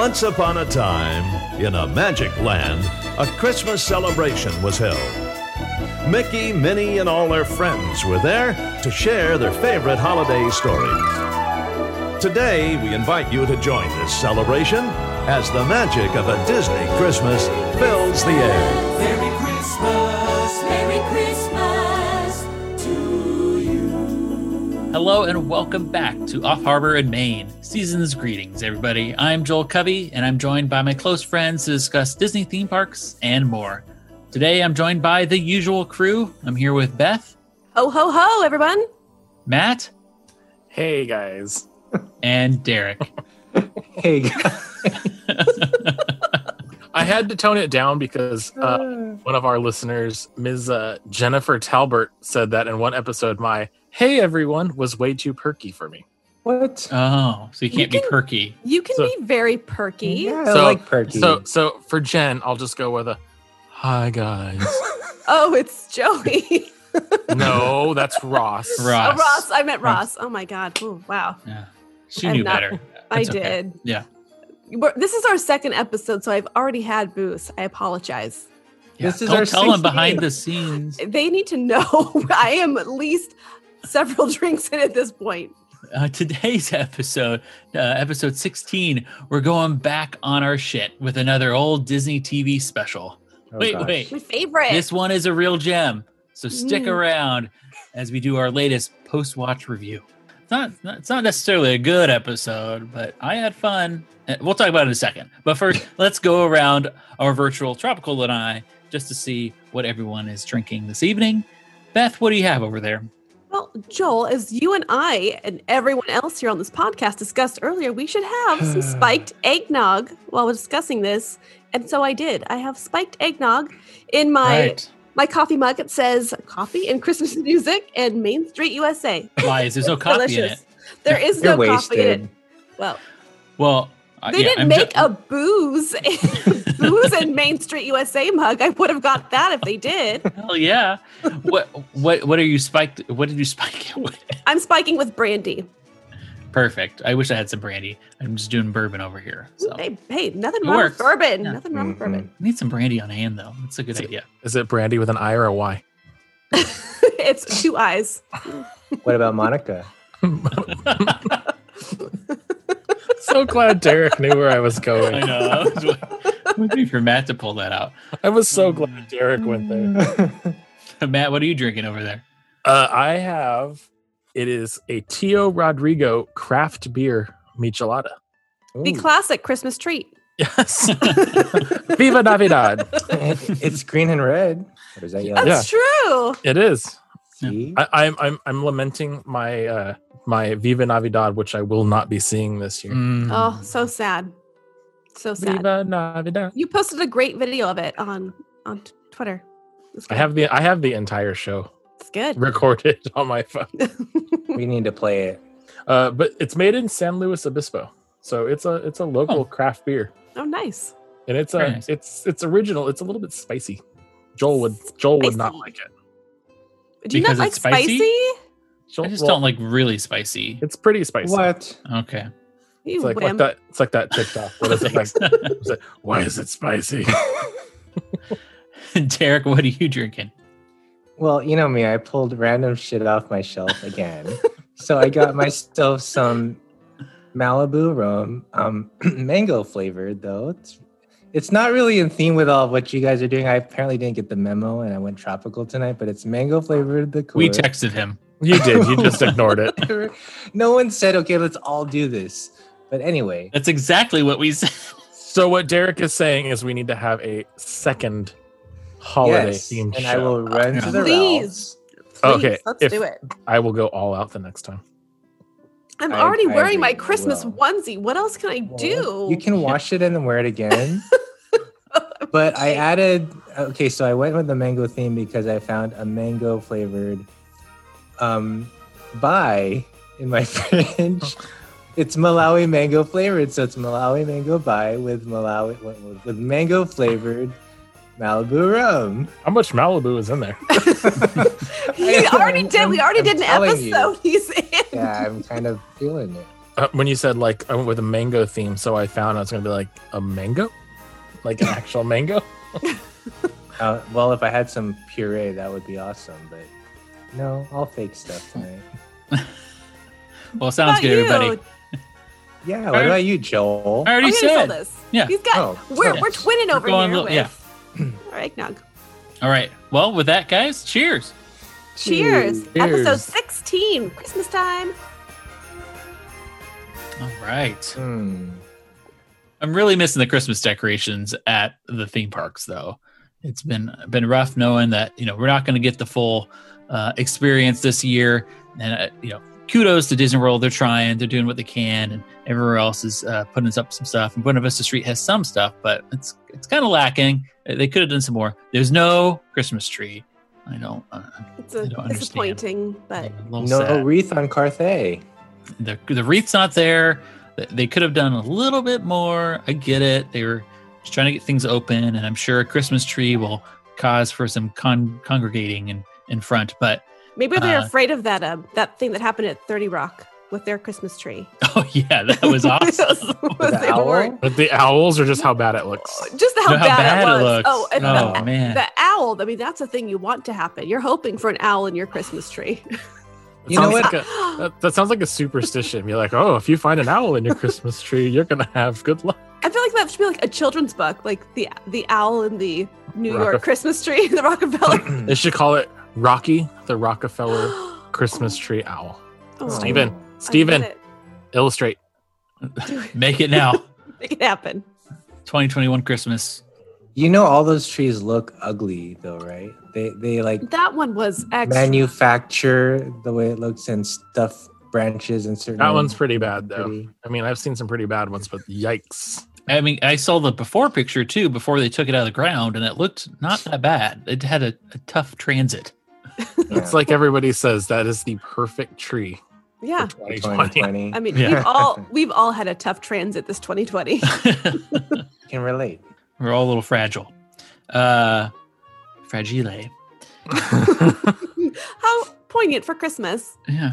Once upon a time, in a magic land, a Christmas celebration was held. Mickey, Minnie, and all their friends were there to share their favorite holiday stories. Today, we invite you to join this celebration as the magic of a Disney Christmas fills the air. Merry Christmas, Merry Christmas to you. Hello and welcome back to Off Harbor in Maine. Season's greetings, everybody. I'm Joel Covey, and I'm joined by my close friends to discuss Disney theme parks and more. Today, I'm joined by the usual crew. I'm here with Beth, Ho ho ho, everyone! Matt, Hey guys. and Derek. Hey, I had to tone it down because uh, one of our listeners, Ms. Uh, Jennifer Talbert, said that in one episode, my "Hey everyone" was way too perky for me. What? Oh, so you You can't be can- perky. You can So- be very perky. Yeah, So- I like perky. So, so for Jen, I'll just go with a "Hi guys." Oh, it's Joey. no, that's Ross. Oh, Ross. Oh, Ross. I meant Ross. Oh my God. Ooh, wow. Yeah. She I'm knew not- better. I It's okay. did. Yeah. We're, this is our second episode, so I've already had booze. I apologize. yeah. This is Don't our tell them behind the scenes. They need to know I am at least several drinks in at this point. Uh, today's episode, uh, episode 16, we're going back on our shit with another old Disney TV special. Oh, wait, gosh. wait. My favorite. This one is a real gem. So stick Mm. around as we do our latest post watch review. It's not, not- it's not necessarily a good episode, but I had fun. Uh, We'll talk about it in a second. But first, let's go around our virtual tropical lanai just to see what everyone is drinking this evening. Beth, what do you have over there? Well, Joel, as you and I and everyone else here on this podcast discussed earlier, we should have some spiked eggnog while we're discussing this. And so I did. I have spiked eggnog in my my coffee mug. It says coffee and Christmas music and Main Street USA. Why is there no coffee in it. There is You're no coffee in it. Well, Well, uh, they yeah, didn't I'm make ju- a booze booze and Main Street USA mug. I would have got that if they did. Hell yeah! what what what are you spiked? What did you spike it with? I'm spiking with brandy. Perfect. I wish I had some brandy. I'm just doing bourbon over here. So Hey, hey, nothing It wrong works. with bourbon. Yeah. Nothing wrong with Mhm. bourbon. I need some brandy on hand though. That's a good So- idea. Is it Brandy with an I or a Y? it's two eyes. What about Monica? so glad Derek knew where I was going. I know. I was waiting for Matt to pull that out. I was so glad Derek went there. Matt, what are you drinking over there? Uh, I have. It is a Tio Rodrigo craft beer michelada. The Ooh, classic Christmas treat. Yes. Viva Navidad. it's green and red. Or is that yellow? That's true. It is. See? I, I'm I'm I'm lamenting my uh my Viva Navidad, which I will not be seeing this year. Mm. Oh, so sad. So sad. Viva Navidad. You posted a great video of it on on t- Twitter. I have the I have the entire show It's good. recorded on my phone. we need to play it. Uh, but it's made in San Luis Obispo, so it's a it's a local Oh. craft beer, Oh, nice. and it's Very a nice. it's it's original. It's a little bit spicy. Joel would Joel would not like it. Do you Because not like spicy? spicy? Joel, I just well, don't like really spicy. It's pretty spicy. What? Okay. You It's like, like that. It's like that TikTok. What is it like? Is Why is it spicy? Derek, what are you drinking? Well, you know me, I pulled random shit off my shelf again. so I got myself some Malibu rum, um, mango flavored though. It's it's not really in theme with all of what you guys are doing. I apparently didn't get the memo and I went tropical tonight, but it's mango flavored the We texted him. You did. You just ignored it. no one said, okay, let's all do this. But anyway, That's exactly what we said. So what Derek is saying is we need to have a second holiday yes, themed and show. I will oh, run to the Please. Ralphs. Please, Okay, let's if- do it. I will go all out the next time. I'm already I wearing my Christmas well. onesie. What else can I do? You can wash it and then wear it again. but I added okay, so I went with the mango theme because I found a mango flavored um Bai in my fridge. It's Malawi mango flavored, so it's Malawi mango Bai with Malawi with, with mango flavored Malibu rum. How much Malibu is in there? he already did. We already I'm did an telling you. episode. He's in. Yeah, I'm kind of feeling it. uh, when you said like I went with a mango theme, so I found I was gonna be like a mango, like an actual mango. Uh, well, if I had some puree, that would be awesome. But no, all fake stuff tonight. Well, sounds good, you. everybody. Yeah. What about you, Joel? I already he already said. told us. Yeah. He's got. Oh, we're yeah. we're twinning We're over going here a with little- our eggnog. All right. Well, with that, guys, cheers. Cheers. Cheers. Episode sixteen, Christmas time. All right. Hmm. I'm really missing the Christmas decorations at the theme parks, though. It's been been rough knowing that you know we're not going to get the full uh, experience this year, and uh, you know, kudos to Disney World. They're trying, they're doing what they can, and everywhere else is uh, putting up some stuff. And Buena Vista Street has some stuff, but it's it's kind of lacking. Uh, They could have done some more. There's no Christmas tree. I don't. Uh, It's I a don't understand. disappointing, but a No sad. wreath on Carthay. the the wreath's not there. They- They could have done a little bit more. I get it. They were just trying to get things open, and I'm sure a Christmas tree will cause for some con- congregating in in front. But maybe they're Uh, afraid of that. Uh, that thing that happened at Thirty Rock with their Christmas tree. oh yeah, that was awesome. The owl? But the owls are just how bad it looks. Just how, Know how bad, bad it it looks. Oh, and Oh, the, man. the owl. I mean, that's a thing you want to happen. You're hoping for an owl in your Christmas tree. It You know what? Like a, that, that sounds like a superstition. You're like, oh, if you find an owl in your Christmas tree, you're gonna have good luck. I feel like that should be like a children's book, like the the owl in the New York Christmas tree, the Rockefeller. They should call it Rocky, the Rockefeller Christmas tree owl. Oh, Steven, I get Steven. it. Illustrate. Make it now. Make it happen. 2021 Christmas. You know, all those trees look ugly, though, right? They they like That one was extra. manufacture the way it looks and stuff branches and certain. That one's pretty bad though. pretty. I mean, I've seen some pretty bad ones, but yikes. I mean, I saw the before picture too before they took it out of the ground, and it looked not that bad. It had a, a tough transit. It's like everybody says that is the perfect tree yeah. for 2020. 2020. I mean, Yeah. we've all we've all had a tough transit this 2020. can relate. We're all a little fragile. Uh, fragile. How poignant for Christmas. Yeah.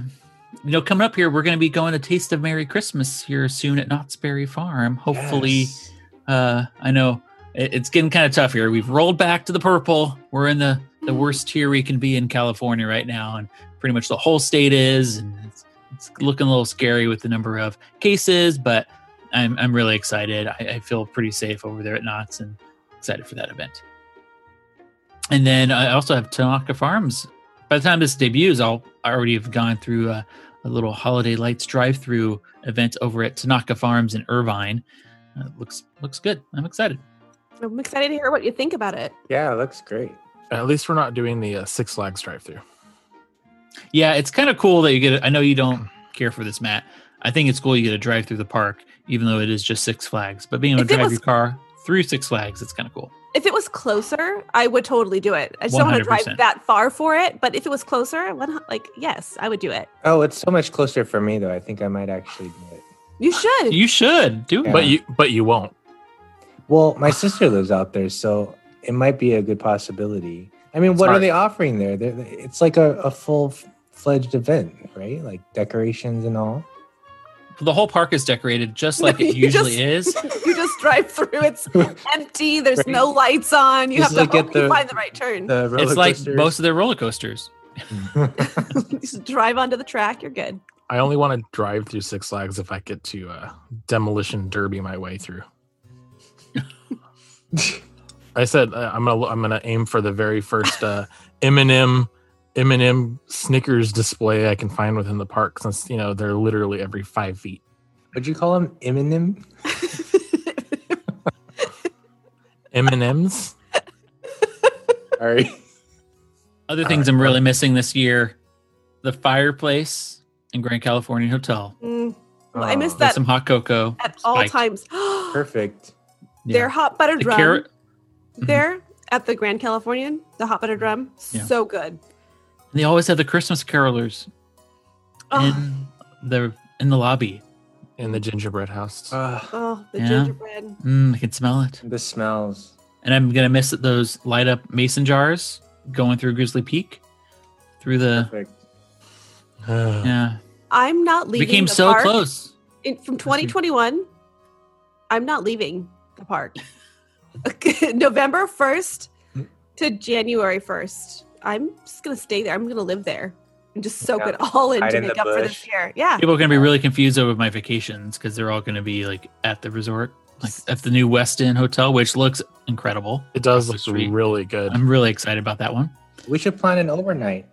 You know, coming up here, we're going to be going to Taste of Merry Christmas here soon at Knott's Berry Farm. Hopefully, Yes. uh, I know it- it's getting kind of tough here. We've rolled back to the purple. We're in the, the worst tier we can be in California right now. And pretty much the whole state is. And it's, it's looking a little scary with the number of cases, but I'm, I'm really excited. I, I feel pretty safe over there at Knott's and excited for that event. And then I also have Tanaka Farms. By the time this debuts, I'll I already have gone through a, a little holiday lights drive-through event over at Tanaka Farms in Irvine. Uh, looks looks good. I'm excited. I'm excited to hear what you think about it. Yeah, it looks great. At least we're not doing the uh, Six Flags drive-through. Yeah, it's kind of cool that you get. A, I know you don't care for this, Matt. I think it's cool you get to drive through the park, even though it is just Six Flags. But being able If to drive was- your car through Six Flags, it's kind of cool. If it was closer, I would totally do it. I just don't want to drive that far for it. But if it was closer, like yes, I would do it. Oh, it's so much closer for me, though. I think I might actually do it. You should. You should do it. Yeah. But you but you won't. Well, my sister lives out there, so it might be a good possibility. I mean, what are they offering there? They're, it's like a, a full fledged event, right? Like decorations and all. The whole park is decorated just like it usually just- is. you just drive through. It's empty. There's no lights on. You Just have to look at hope you find the right turn. The It's like most of their roller coasters. just drive onto the track. You're good. I only want to drive through Six Flags if I get to uh, demolition derby my way through. I said uh, I'm gonna I'm gonna aim for the very first uh, M&M M&M Snickers display I can find within the park, since you know they're literally every five feet. Would you call him Eminem? M&Ms. Sorry. Other things I'm really missing this year: the fireplace in Grand California Hotel. Mm. Well, I Oh, miss Get that some hot cocoa. at all spiked. times. Perfect. Their Yeah. hot buttered The drum carrot. Mhm. there at the Grand Californian, the hot buttered drum, Yeah. so good. They always have the Christmas carolers Oh, in the in the lobby. in the gingerbread house. Uh, oh the Yeah. gingerbread. Mm, I can smell it. the smells. And I'm gonna miss those light up mason jars going through Grizzly Peak, through the Perfect. yeah. I'm not leaving. We leaving. came the so park close. in, from 2021, I'm not leaving the park. November 1st to January 1st. I'm just gonna stay there. I'm gonna live there and just soak Yeah. it all in Hide to in the make up for this year. Yeah. People are going to be really confused over my vacations because they're all going to be like at the resort, like at the new Westin Hotel, which looks incredible. It does look really good. I'm really excited about that one. We should plan an overnight.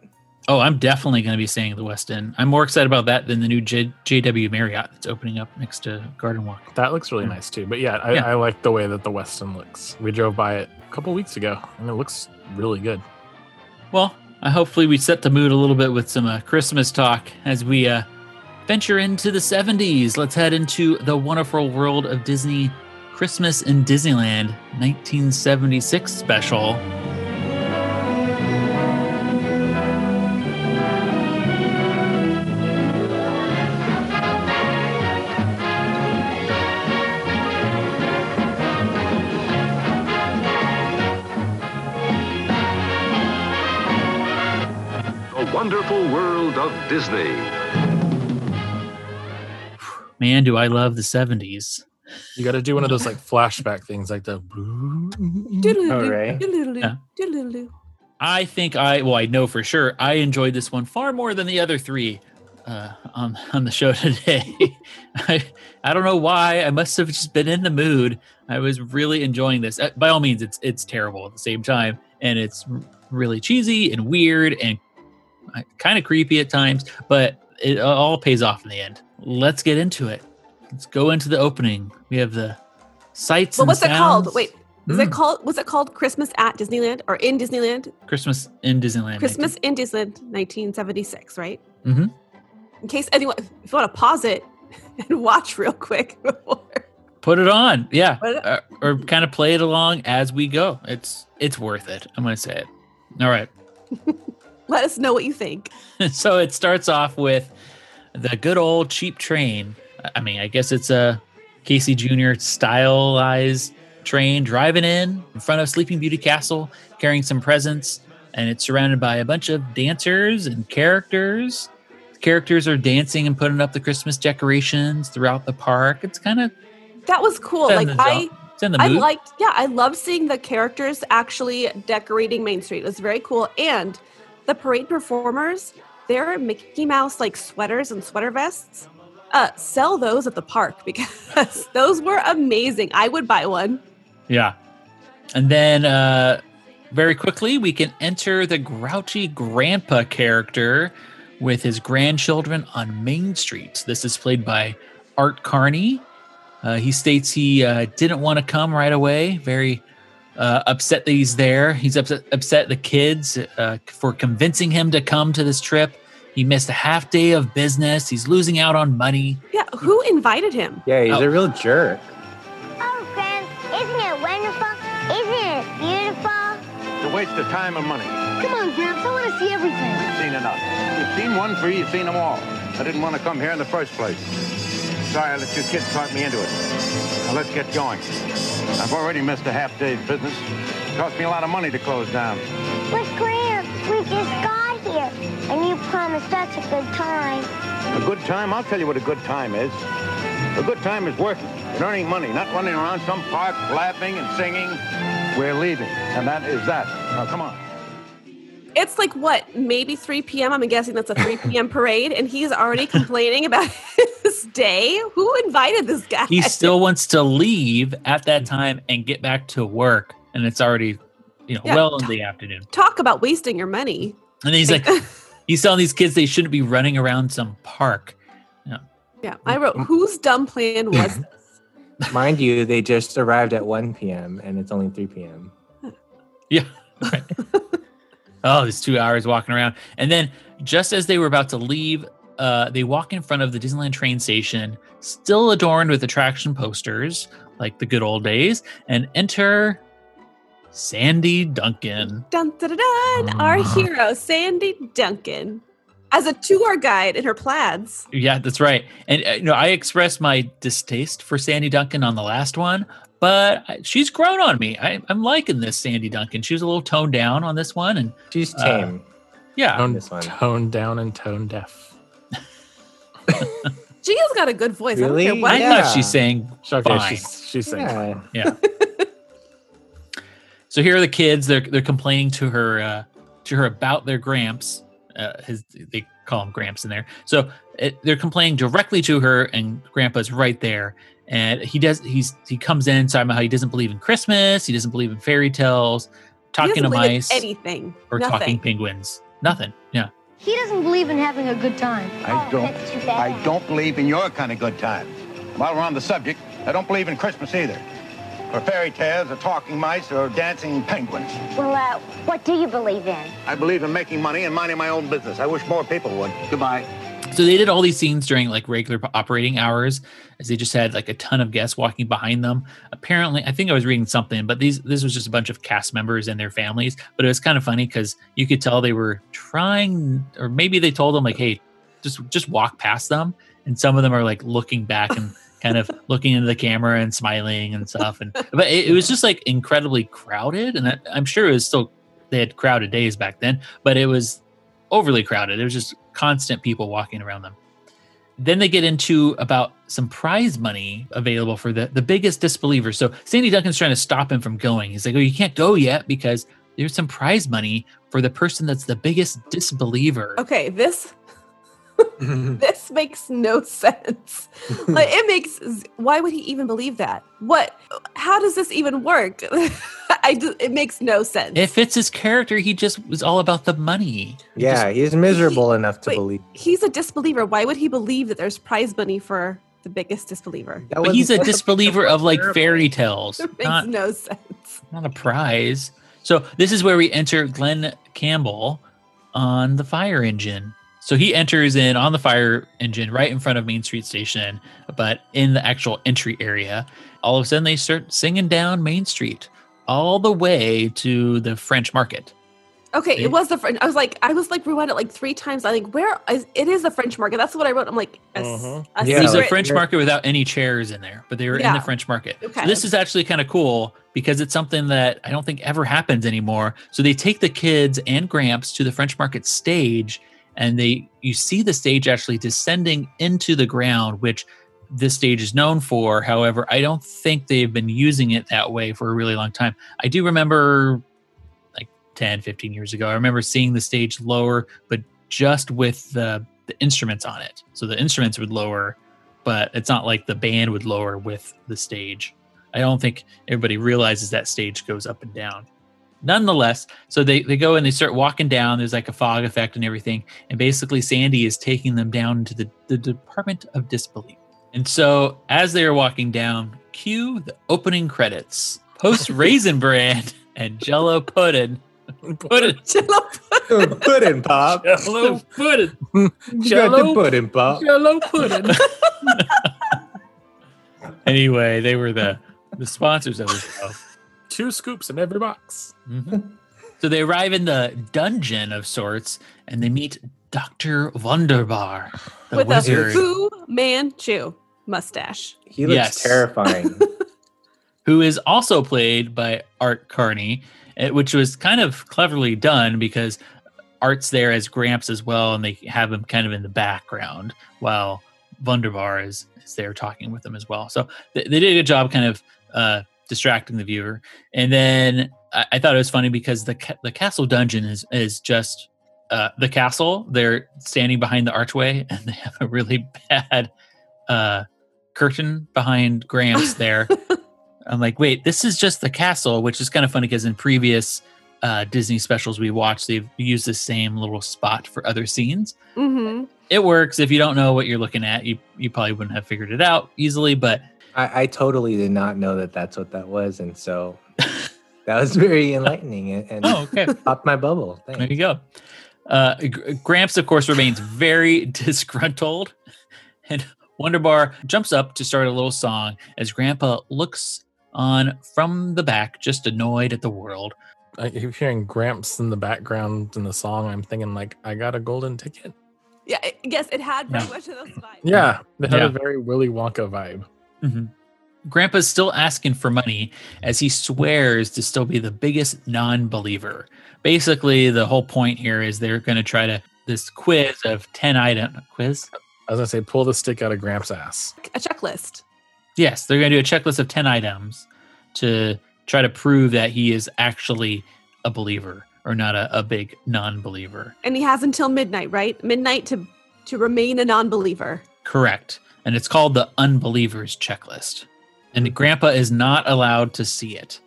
Oh, I'm definitely going to be staying at the Westin. I'm more excited about that than the new J- JW Marriott that's opening up next to Garden Walk. That looks really nice too. But yeah, I, Yeah. I like the way that the Westin looks. We drove by it a couple weeks ago, and it looks really good. Well, I hopefully we set the mood a little bit with some uh, Christmas talk as we uh, venture into the 70s. Let's head into the wonderful world of Disney Christmas in Disneyland 1976 special. Of Disney. Man, do I love the 70s. You got to do one of those like flashback things, like the. Doodle-doo, right. doodle-doo, Yeah. I think I, well, I know for sure I enjoyed this one far more than the other three uh, on on the show today. I I don't know why. I must have just been in the mood. I was really enjoying this. Uh, By all means, it's it's terrible at the same time, and it's really cheesy and weird and kind of creepy at times. But it all pays off in the end. Let's get into it. Let's go into the opening. We have the sights. Well, and what's it called? Wait, is Mm. it called? Was it called Christmas at Disneyland or in Disneyland? Christmas in Disneyland. Christmas in Disneyland, 1976, right? Mhm. In case anyone, if you want to pause it and watch real quick before. put it on yeah it- Uh, or kind of play it along as we go it's it's worth it i'm gonna say it all right Let us know what you think. so it starts off with the good old cheap train i mean i guess it's a casey junior stylized train driving in in front of sleeping beauty castle carrying some presents and it's surrounded by a bunch of dancers and characters characters are dancing and putting up the christmas decorations throughout the park it's kind of That was cool. Like the I, the I liked. Yeah, I love seeing the characters actually decorating Main Street. It was very cool, and the parade performers, their Mickey Mouse like sweaters and sweater vests. Uh, sell those at the park because those were amazing. I would buy one. Yeah. And then uh very quickly we can enter the grouchy grandpa character with his grandchildren on Main Street. This is played by Art Carney. Uh, he states he uh, didn't want to come right away. Very uh, upset that he's there. He's upset, upset the kids uh, for convincing him to come to this trip. He missed a half day of business. He's losing out on money. Yeah, who invited him? Yeah, he's Oh. a real jerk. Oh, friends, isn't it wonderful? Isn't it beautiful? It's a waste of time and money. Come on, Gramps, I want to see everything. You've seen enough. You've seen one free, you've seen them all. I didn't want to come here in the first place. Sorry I let you kids talk me into it. Now let's get going. I've already missed a half day's business. It cost me a lot of money to close down. But Gramps, we just got here, and you promised us a good time. A good time? I'll tell you what a good time is. A good time is working and earning money, not running around some park laughing and singing. We're leaving, and that is that. Now come on. It's like what, maybe 3 p.m. I'm guessing that's a 3 p.m. parade, and he's already complaining about his day. Who invited this guy? he still wants to leave at that time and get back to work and it's already you know Yeah. well in the afternoon talk about wasting your money. and he's like he's telling these kids they shouldn't be running around some park Yeah, I wrote whose dumb plan was this? Mind you, they just arrived at 1 p.m. and it's only 3 p.m. yeah right. Oh there's two hours walking around and then just as they were about to leave uh, they walk in front of the disneyland train station still adorned with attraction posters like the good old days and enter sandy duncan Dun, dun, dun, dun. Our hero, Sandy Duncan, as a tour guide in her plaids. Yeah, that's right. And uh, you know, I expressed my distaste for Sandy Duncan on the last one, but she's grown on me. I, I'm liking this Sandy Duncan. She was a little toned down on this one, and She's Uh, tame. yeah, Tone, this one. tone down and tone deaf. Gia's got a good voice. I don't care Really? what. I Yeah. thought she's saying Okay, fine. she's she's saying Yeah. Yeah. so here are the kids. They're they're complaining to her uh, to her about their Gramps. Uh, his they call him Gramps in there. So it, they're complaining directly to her, and Grandpa's right there. And he does. He's he comes in talking about how he doesn't believe in Christmas. He doesn't believe in fairy tales. Talking to mice anything. or Nothing. talking penguins. Nothing. Yeah. He doesn't believe in having a good time. I Oh, don't. that's too bad. I don't believe in your kind of good time. While we're on the subject, I don't believe in Christmas either, or fairy tales, or talking mice, or dancing penguins. Well, uh, what do you believe in? I believe in making money and minding my own business. I wish more people would. Goodbye. So they did all these scenes during like regular operating hours, as they just had like a ton of guests walking behind them. Apparently, I think I was reading something, but these this was just a bunch of cast members and their families. But it was kind of funny because you could tell they were trying, or maybe they told them like, "Hey, just just walk past them," and some of them are like looking back and kind of looking into the camera and smiling and stuff. And but it, it was just like incredibly crowded, and I, I'm sure it was still they had crowded days back then, but it was overly crowded. It was just constant people walking around them. Then they get into about some prize money available for the, the biggest disbelievers. So Sandy Duncan's trying to stop him from going. He's like, Oh, you can't go yet because there's some prize money for the person that's the biggest disbeliever. Okay, this this makes no sense. like it makes why would he even believe that? What how does this even work? I do, it makes no sense. It fits his character. He just was all about the money. He Yeah, he's miserable enough to Wait, believe. He's a disbeliever. Why would he believe that there's prize money for the biggest disbeliever? That But he's a disbeliever of like fairy tales, It makes not, no sense. not a prize. So this is where we enter Glen Campbell on the fire engine. So he enters in on the fire engine right in front of Main Street Station, but in the actual entry area. All of a sudden, they start singing down Main Street all the way to the French Market. Okay, They- it was the French. I was like, I was like, rewound it like three times. I like, where is it is the French market. That's what I wrote. I'm like, a, s- Mhm. a Yeah, It was a French market without any chairs in there, but they were in the French market. Okay. So this is actually kind of cool because it's something that I don't think ever happens anymore. So they take the kids and Gramps to the French market stage, and they you see the stage actually descending into the ground, which this stage is known for. However, I don't think they've been using it that way for a really long time. I do remember like 10, 15 years ago, I remember seeing the stage lower, but just with the, the instruments on it. So the instruments would lower, but it's not like the band would lower with the stage. I don't think everybody realizes that stage goes up and down. Nonetheless, so they, they go and they start walking down. There's like a fog effect and everything. And basically, Sandy is taking them down to the, the Department of Disbelief. And so, as they are walking down, cue the opening credits post Raisin Bran and Jello Pudding. Pudding. pudding pop. Jello Pudding. You got Jello- pudding pop. Jello Pudding. anyway, they were the, the sponsors of the show. Two scoops in every box. Mhm. So they arrive in the dungeon of sorts and they meet Dr. Wunderbar, the with wizard, a Fu Manchu mustache. He looks Yes. terrifying. who is also played by Art Carney, eh, which was kind of cleverly done because Art's there as Gramps as well, and they have him kind of in the background while Wunderbar is, is there talking with them as well. So they, they did a good job kind of uh, distracting the viewer. And then I, I thought it was funny because the ca- the castle dungeon is is just uh, the castle. They're standing behind the archway, and they have a really bad uh, curtain behind Gramps there. I'm like, wait, this is just the castle, which is kind of funny because in previous uh, Disney specials we watched, they've used the same little spot for other scenes. hmm It works if you don't know what you're looking at. You you probably wouldn't have figured it out easily, but I, I totally did not know that that's what that was, and so that was very enlightening and, and oh, okay. popped my bubble. There you go. Uh, Gramps, of course, remains very disgruntled, and Wunderbar jumps up to start a little song as Grandpa looks on from the back, just annoyed at the world. I keep hearing Gramps in the background in the song. I'm thinking like, I got a golden ticket. Yeah, I guess it had very Yeah. much of those vibes. Yeah, they had Yeah. a very Willy Wonka vibe. Mhm. Grandpa's still asking for money as he swears to still be the biggest non believer. Basically, the whole point here is they're going to try to this quiz of 10 item quiz I was gonna say pull the stick out of Gramps' ass. A checklist. Yes, they're going to do a checklist of 10 items to try to prove that he is actually a believer or not a, a big non believer. And he has until midnight, right? Midnight to to remain a non-believer. Correct. And it's called the unbelievers checklist. And grandpa is not allowed to see it.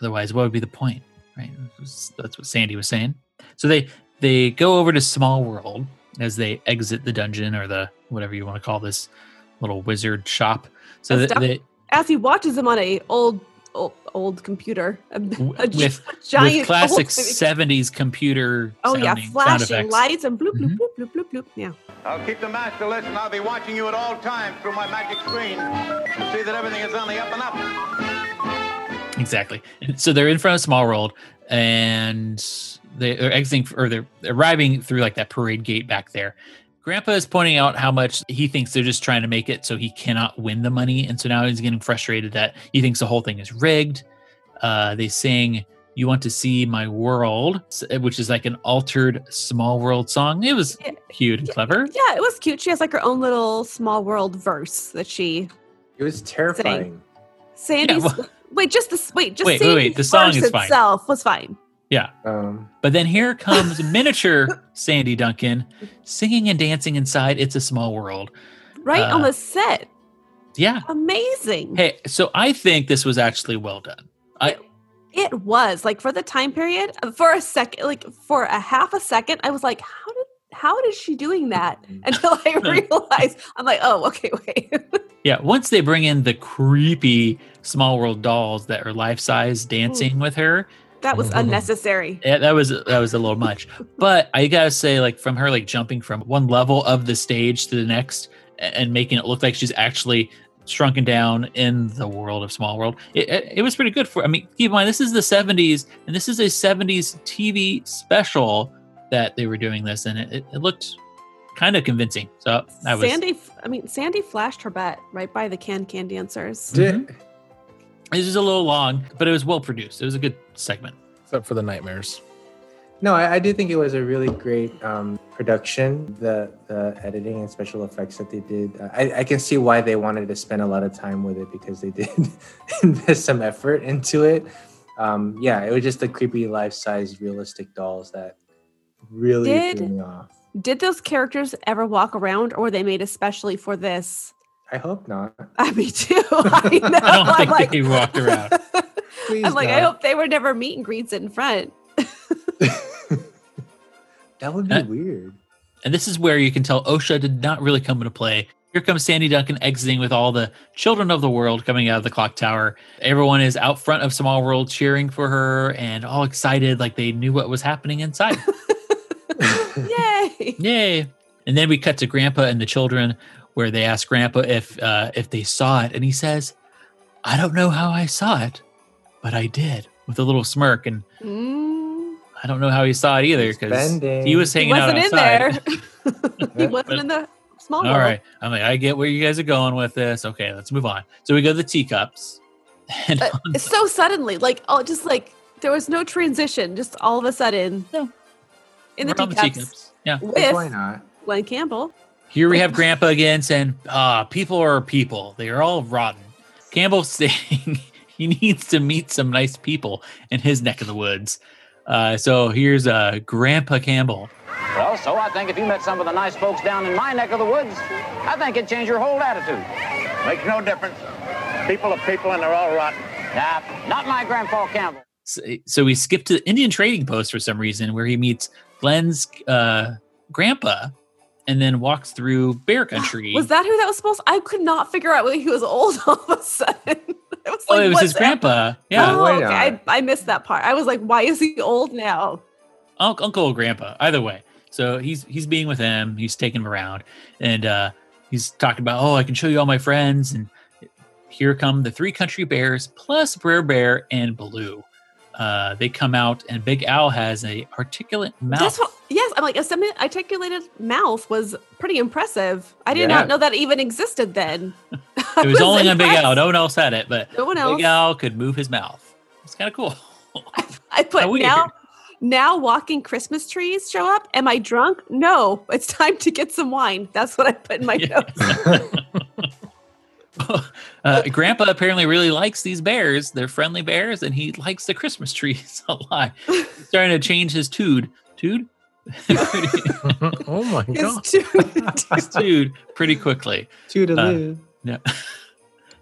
Otherwise, what would be the point? Right? That's what Sandy was saying. So they they go over to Small World as they exit the dungeon or the whatever you want to call this little wizard shop. So that they, As he watches them on a old old, old computer, a, a gi- with, giant with classic 70s computer Oh yeah, sounding sound flashing lights and bloop bloop Mhm. bloop bloop bloop bloop. Yeah. I'll keep the master list and I'll be watching you at all times through my magic screen to see that everything is on the up and up. Exactly. So they're in front of Small World and they're exiting or they're arriving through like that parade gate back there. Grandpa is pointing out how much he thinks they're just trying to make it so he cannot win the money. And so now he's getting frustrated that he thinks the whole thing is rigged. Uh, they sing, You Want to See My World, which is like an altered Small World song. It was Yeah. cute and clever. Yeah, it was cute. She has like her own little small world verse that she It was terrifying. Sandy's well- wait, just the wait, just Wait, wait, wait, the song verse is fine. itself was fine. Yeah. Um, But then here comes miniature Sandy Duncan singing and dancing inside It's a Small World. Right on Uh, the set. Yeah. Amazing. Hey, so I think this was actually well done. I It was like for the time period, for a second, like for a half a second, I was like, how did how is she doing that? Until I realized, I'm like, oh, okay, wait. yeah, once they bring in the creepy Small World dolls that are life size dancing with her, that was unnecessary. yeah, that was that was a little much. But I gotta say, like from her like jumping from one level of the stage to the next and making it look like she's actually shrunken down in the world of Small World, it, it, it was pretty good for. I mean, keep in mind this is the '70s, and this is a '70s TV special that they were doing this, and it, it, it looked kind of convincing. So I was. Sandy, I mean, Sandy flashed her bet right by the can can dancers. did, mm-hmm. It was a little long, but it was well produced. It was a good segment. Except for the nightmares. no, I, I do think it was a really great um, production. The the editing and special effects that they did, uh, I, I can see why they wanted to spend a lot of time with it because they did invest some effort into it. Um, yeah, it was just the creepy life-size realistic dolls that really Did- threw me off. Did those characters ever walk around, or were they made especially for this? I hope not. I me too. I know. I don't think like, they walked around. Please I'm like, I hope they were never meet and greets in front. that would be Uh, weird. And this is where you can tell OSHA did not really come into play. Here comes Sandy Duncan exiting with all the children of the world coming out of the clock tower. Everyone is out front of Small World cheering for her and all excited, like they knew what was happening inside. Yay! Yay! And then we cut to Grandpa and the children, where they ask Grandpa if uh, if they saw it, and he says, "I don't know how I saw it, but I did," with a little smirk. And Mm, I don't know how he saw it either because he was hanging out wasn't in outside. there. he wasn't in the small All world. right. I'm like, I get where you guys are going with this. Okay, let's move on. So we go to the teacups. And Uh, on- it's so suddenly, like oh, just like there was no transition, just all of a sudden. No. In the we're on teacups, Yeah. Like, why not? Glen Campbell. Here we have Grandpa again saying, ah, people are people. They are all rotten. Campbell saying he needs to meet some nice people in his neck of the woods. Uh, so here's uh, Grandpa Campbell. Well, so I think if you met some of the nice folks down in my neck of the woods, I think it'd change your whole attitude. Makes no difference. People are people and they're all rotten. Nah, not my Grandpa Campbell. So, so we skip to the Indian Trading Post for some reason, where he meets Glen's uh, grandpa, and then walks through Bear Country. Was that who that was supposed? I could not figure out when he was old all of a sudden. it was Oh, it was his that? grandpa. Yeah, Oh, okay. I. I missed that part. I was like, why is he old now? uncle, uncle or grandpa, either way. So he's he's being with him. He's taking him around, and uh, he's talking about, oh, I can show you all my friends, and here come the three country bears plus Brer Bear and Baloo. Uh, they come out, and Big Al has a articulate mouth. That's what. Yes, I'm like a semi articulated mouth was pretty impressive. I did Yeah. not know that even existed then. It was, only on Big impressed. Al. No one else had it, but No one else. Big Al could move his mouth. It's kind of cool. I put How weird. now. now walking Christmas trees show up. Am I drunk? No. It's time to get some wine. That's what I put in my notes. Uh, Grandpa apparently really likes these bears. They're friendly bears, and he likes the Christmas trees a lot. He's starting to change his tude. Tude? oh my His god. two- his tude pretty quickly. Toodaloo. Yeah.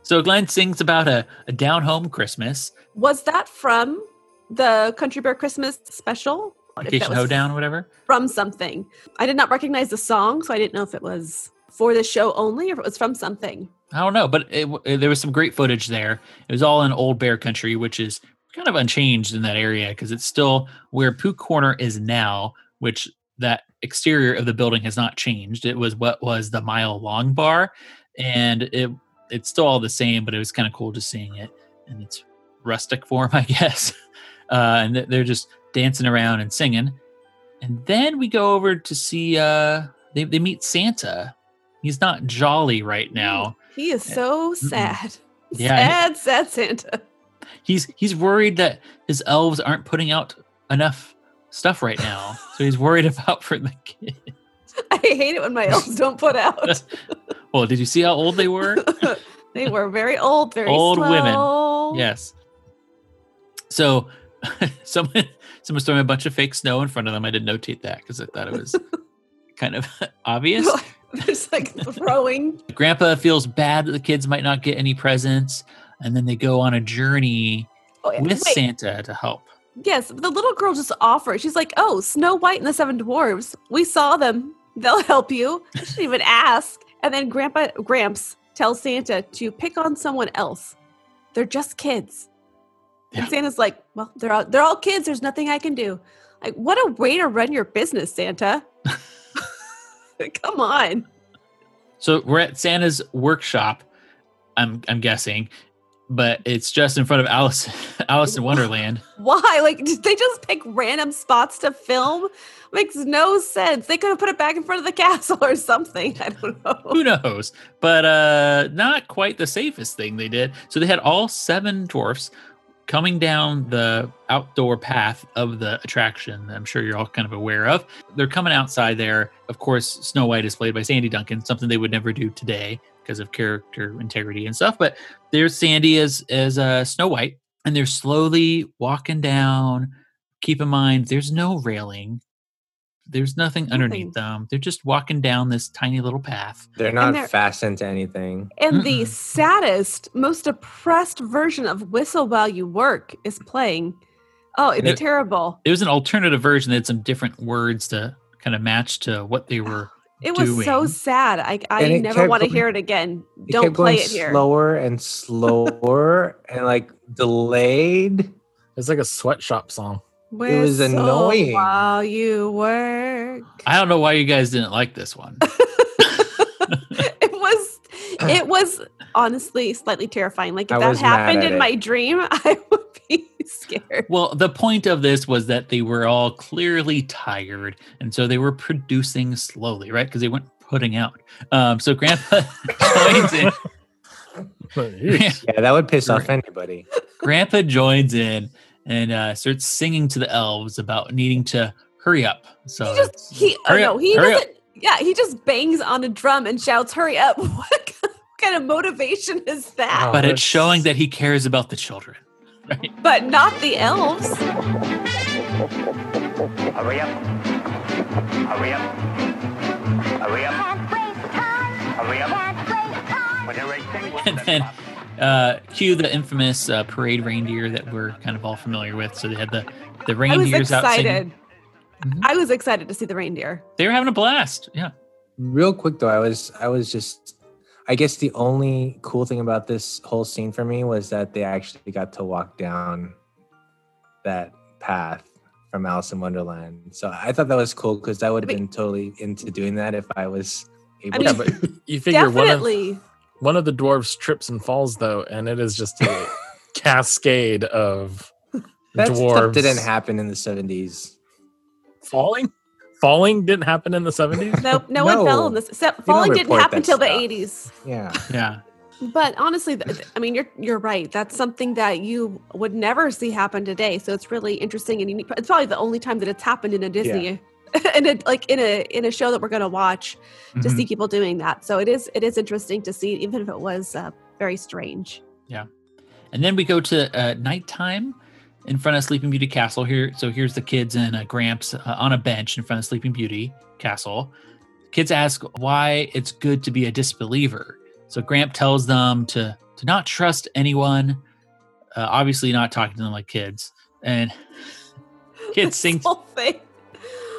So Glenn sings about a, a down home Christmas, was that from the Country Bear Christmas special? If that vacation hoedown, or whatever. From something. I did not recognize the song, so I didn't know if it was for the show only or if it was from something. I don't know, but it, w- there was some great footage there. It was all in old bear country, which is kind of unchanged in that area because it's still where Pooh Corner is now, which that exterior of the building has not changed. It was what was the mile long bar, and it it's still all the same, but it was kind of cool just seeing it in its rustic form, I guess. Uh, and they're just dancing around and singing. And then we go over to see uh they, they meet Santa. He's not jolly right now. He is so sad. Yeah, Sad, sad Santa. he's he's worried that his elves aren't putting out enough stuff right now. so he's worried about for the kids. I hate it when my elves don't put out. Well, did you see how old they were? they were very old, very Old women. yes. So someone someone's throwing a bunch of fake snow in front of them. I didn't notate that because I thought it was kind of obvious. There's like throwing. Grandpa feels bad that the kids might not get any presents, and then they go on a journey Oh, with Wait, Santa to help. Yes, the little girl just offers. She's like, "Oh, Snow White and the Seven Dwarves. We saw them. They'll help you." She didn't even ask. And then Grandpa Gramps tells Santa to pick on someone else. They're just kids. Yeah. And Santa's like, "Well, they're all, they're all kids. There's nothing I can do." Like, what a way to run your business, Santa. Come on. So we're at Santa's workshop. I'm I'm guessing, but it's just in front of Alice Alice in Wonderland. Why? Like, did they just pick random spots to film? Makes no sense. They could have put it back in front of the castle or something. I don't know. Who knows? But uh not quite the safest thing they did. So they had all seven dwarfs coming down the outdoor path of the attraction I'm sure you're all kind of aware of. They're coming outside there. Of course, Snow White is played by Sandy Duncan, something they would never do today because of character integrity and stuff. But there's Sandy as as uh, Snow White, and they're slowly walking down. Keep in mind, there's no railing. There's nothing underneath them. They're just walking down this tiny little path. They're not they're- fastened to anything. And the saddest, most oppressed version of Whistle While You Work is playing. Oh, it's It- terrible. It was an alternative version that had some different words to kind of match to what they ah, were. It was so sad. I, I never want to hear it again. It Don't kept play it here. slower and slower and like delayed. It's like a sweatshop song. It was Whistle annoying. While you work. I don't know why you guys didn't like this one. it was it was honestly slightly terrifying. Like if I that happened in it. my dream, I would be scared. Well, the point of this was that they were all clearly tired, and so they were producing slowly, right? Because they weren't putting out. Um, so Grandpa joins in. Yeah, that would piss off anybody. Grandpa joins in and uh, starts singing to the elves about needing to hurry up. So He just he oh hurry no, he hurry doesn't yeah, he just bangs on a drum and shouts, Hurry up. What kind of motivation is that? but it's showing that he cares about the children. But not the elves. Hurry up. Hurry up. Hurry up. Hurry up. When you're ready, and then uh, cue the infamous uh, parade reindeer that we're kind of all familiar with. So they had the the I was reindeers out excited. I was excited to see the reindeer. They were having a blast. Yeah. Real quick though, I was I was just I guess the only cool thing about this whole scene for me was that they actually got to walk down that path from Alice in Wonderland. So I thought that was cool because I would have been totally into doing that if I was able mean, to. but you figure one of Definitely. One of the dwarves trips and falls though, and it is just a cascade of that stuff dwarves didn't happen in the 70s. falling. Falling didn't happen in the seventies. Nope, no, one fell in this. Except falling didn't happen until the 80s. Yeah. Yeah. But honestly, th- th- I mean, you're you're right. That's something that you would never see happen today. So it's really interesting and unique. It's probably the only time that it's happened in a Disney, in a like in a in a show that we're going to watch to Mhm. see people doing that. So it is it is interesting to see, even if it was uh, very strange. Yeah, and then we go to uh, nighttime in front of Sleeping Beauty Castle. Here, so here's the kids and uh, Gramps uh, on a bench in front of Sleeping Beauty Castle. Kids ask why it's good to be a disbeliever. So Gramp tells them to to not trust anyone. Uh, obviously, not talking to them like kids. And kids sing. Whole thing.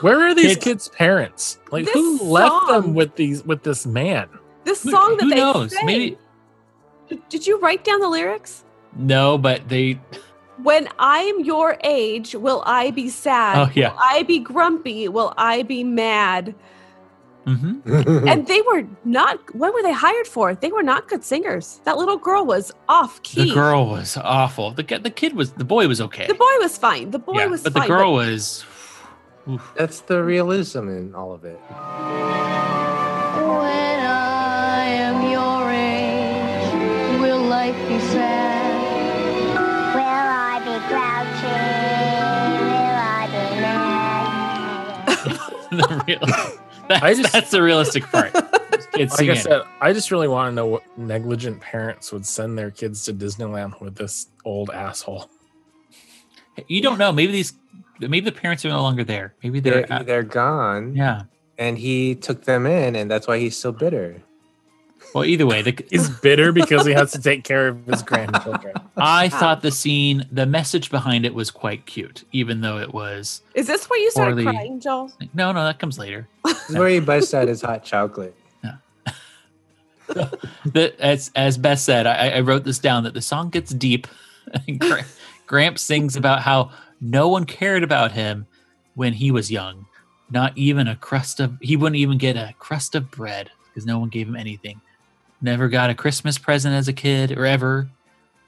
Where are these Kids- kids' parents? Like This who left them with these with this man? This Who- song that who they knows? sang. Maybe Did- Did you write down the lyrics? no, but they. When I'm your age, will I be sad? Oh, yeah. Will I be grumpy? Will I be mad? Mhm. and they were not what were they hired for they were not good singers that little girl was off key The girl was awful. The the kid was the boy was okay. the boy was fine the boy yeah, was but fine the girl was. Oof. That's the realism in all of it. When I am your age, will life be sad? Will I be grouchy? Will I be mad? the real, that's, I just- that's the realistic part. Kids Like I singing. said, I just really want to know what negligent parents would send their kids to Disneyland with this old asshole. you don't know. Maybe these, maybe the parents are no longer there. Maybe they're, They're, they're gone, yeah. and he took them in, and that's why he's so bitter. Well, either way, the, He's bitter because he has to take care of his grandchildren. I thought the scene, the message behind it was quite cute, even though it was is this where you started Poorly- crying joel no, no, that comes later. This is where he busts out his hot chocolate. the, as as Beth said, I, I wrote this down that the song gets deep. Gra- Gramps sings about how no one cared about him when he was young. Not even a crust of he wouldn't even get a crust of bread because no one gave him anything. Never got a Christmas present as a kid or ever.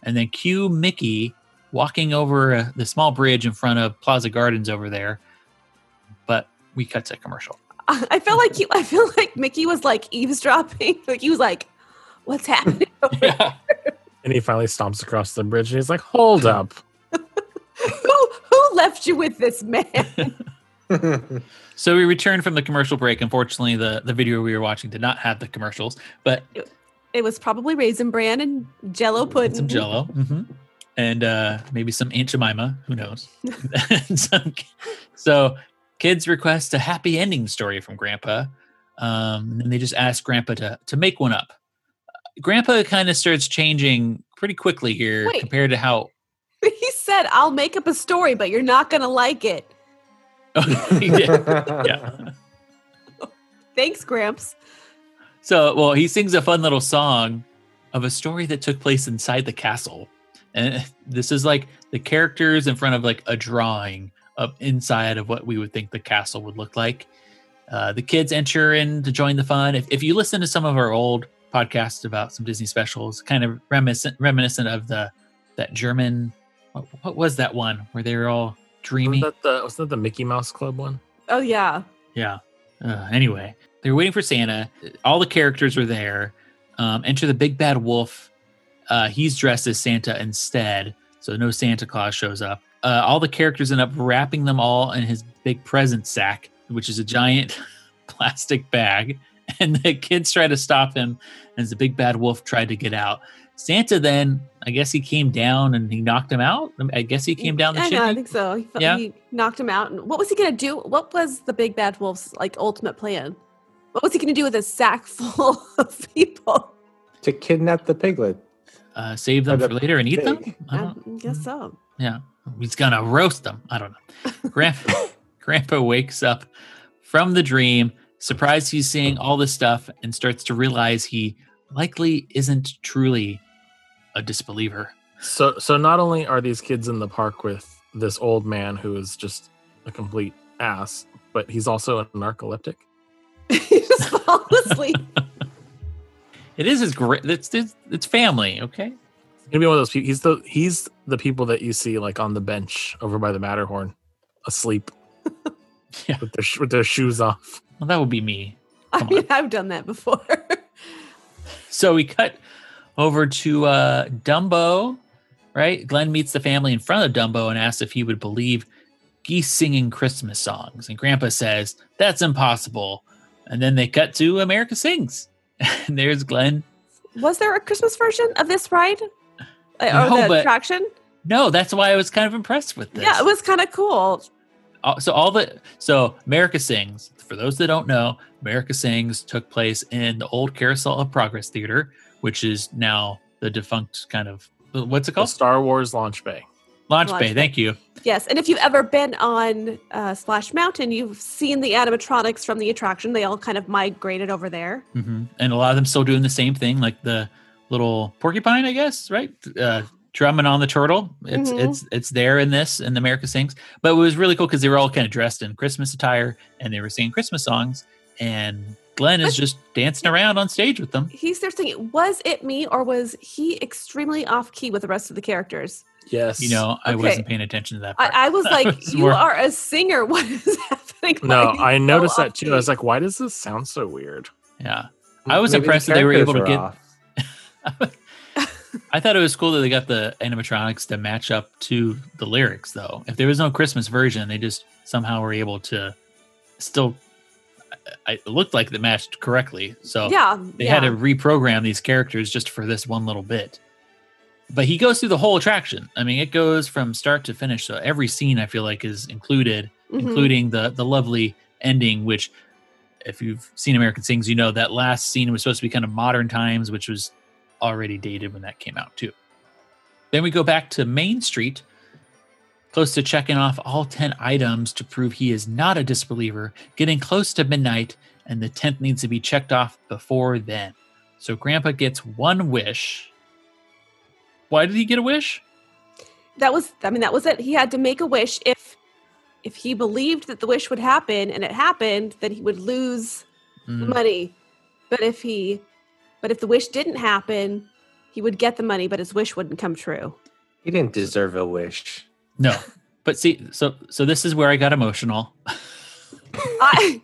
And then cue Mickey walking over uh, the small bridge in front of Plaza Gardens over there. But we cut to commercial. i feel like he, i feel like mickey was like eavesdropping like he was like what's happening Yeah. And he finally stomps across the bridge and he's like, Hold up. Who who left you with this man So we returned from the commercial break. Unfortunately, the, the video we were watching did not have the commercials, but it was probably raisin bran and jello pudding some jello hmm and uh, maybe some Aunt Jemima. Who knows? And some- so kids request a happy ending story from Grandpa. Um, and they just ask Grandpa to, to make one up. Grandpa kind of starts changing pretty quickly here Wait. compared to how he said i'll make up a story but you're not gonna like it. Yeah. thanks gramps So, well, he sings a fun little song of a story that took place inside the castle. And this is like the characters in front of like a drawing of inside of what we would think the castle would look like. Uh, the kids enter in to join the fun. If, if you listen to some of our old podcasts about some Disney specials, kind of reminiscent reminiscent of the that German what, what was that one where they were all dreamy? Was that the was that the Mickey Mouse Club one? oh yeah Yeah. Uh, anyway, they were waiting for Santa. All the characters were there. Um, enter the big bad wolf. Uh, he's dressed as Santa instead, so no Santa Claus shows up. Uh, all the characters end up wrapping them all in his big present sack, which is a giant plastic bag. And the kids try to stop him as the big bad wolf tried to get out. Santa then, I guess he came down and he knocked him out. I guess he came down the I know, I think so. He, Yeah. he knocked him out. And what was he gonna do? What was the big bad wolf's like ultimate plan? What was he gonna do with a sack full of people? to kidnap the piglet. Uh, save them Or for later and eat them. pig. I I don't- guess so. Yeah, he's gonna roast them. I don't know. Grandpa, Grandpa wakes up from the dream, surprised he's seeing all this stuff, and starts to realize he likely isn't truly a disbeliever. So so not only are these kids in the park with this old man who is just a complete ass, but he's also a narcoleptic. he just fall asleep. It is his great. It's, it's it's family. Okay. He's gonna be one of those people. He's the he's the people that you see like on the bench over by the Matterhorn, asleep. Yeah. with their sh- with their shoes off. Well, that would be me. I Come mean, I've done that before. So we cut over to uh, Dumbo, right? Glen meets the family in front of Dumbo and asks if he would believe geese singing Christmas songs. And Grandpa says, That's impossible. And then they cut to America Sings. And there's Glen. Was there a Christmas version of this ride? No, or the but- attraction? No, that's why I was kind of impressed with this. Yeah, it was kind of cool. Uh, so all the so America Sings. For those that don't know, America Sings took place in the old Carousel of Progress Theater, which is now the defunct kind of what's it The called? Star Wars launch bay. Launch, Launch Bay. Bay. Thank you. Yes, and if you've ever been on uh, Splash Mountain, you've seen the animatronics from the attraction. They all kind of migrated over there. hmm And a lot of them still doing the same thing, like the little porcupine, I guess, right? Uh, drumming on the turtle. It's Mhm. it's it's there in this in the America Sings. But it was really cool because they were all kind of dressed in Christmas attire and they were singing Christmas songs. And Glen is just dancing around on stage with them. He's there singing. Was it me or was he extremely off key with the rest of the characters? Yes. You know, I Okay. wasn't paying attention to that. Part. I, I was like, was "You more- are a singer. What is happening?" No, Like, I so noticed that off too. I was like, why does this sound so weird? Yeah. I was Maybe the impressed that they were able to get. I thought it was cool that they got the animatronics to match up to the lyrics, though. If there was no Christmas version, they just somehow were able to still. It looked like they matched correctly, so yeah, they yeah. had to reprogram these characters just for this one little bit. But he goes through the whole attraction. I mean, it goes from start to finish. So every scene I feel like is included, Mhm. including the the lovely ending, which if you've seen American Sings, you know that last scene was supposed to be kind of modern times, which was already dated when that came out too. Then we go back to Main Street, close to checking off all 10 items to prove he is not a disbeliever, getting close to midnight, and the 10th needs to be checked off before then. So Grandpa gets one wish. Why did he get a wish? that was. I mean, that was it. He had to make a wish. If if he believed that the wish would happen and it happened, then he would lose the Mm, money. But if he, but if the wish didn't happen, he would get the money, but his wish wouldn't come true. He didn't deserve a wish. No. But see, so so this is where I got emotional. I,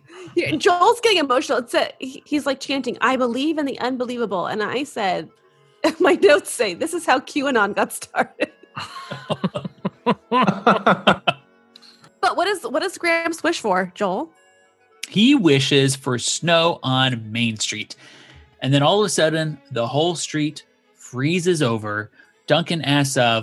Joel's getting emotional. It's a, he's like chanting, "I believe in the unbelievable," and I said, "My notes say this is how QAnon got started." But what is what does Gramps wish for, Joel? He wishes for snow on Main Street. And then all of a sudden, the whole street freezes over. Duncan asks uh,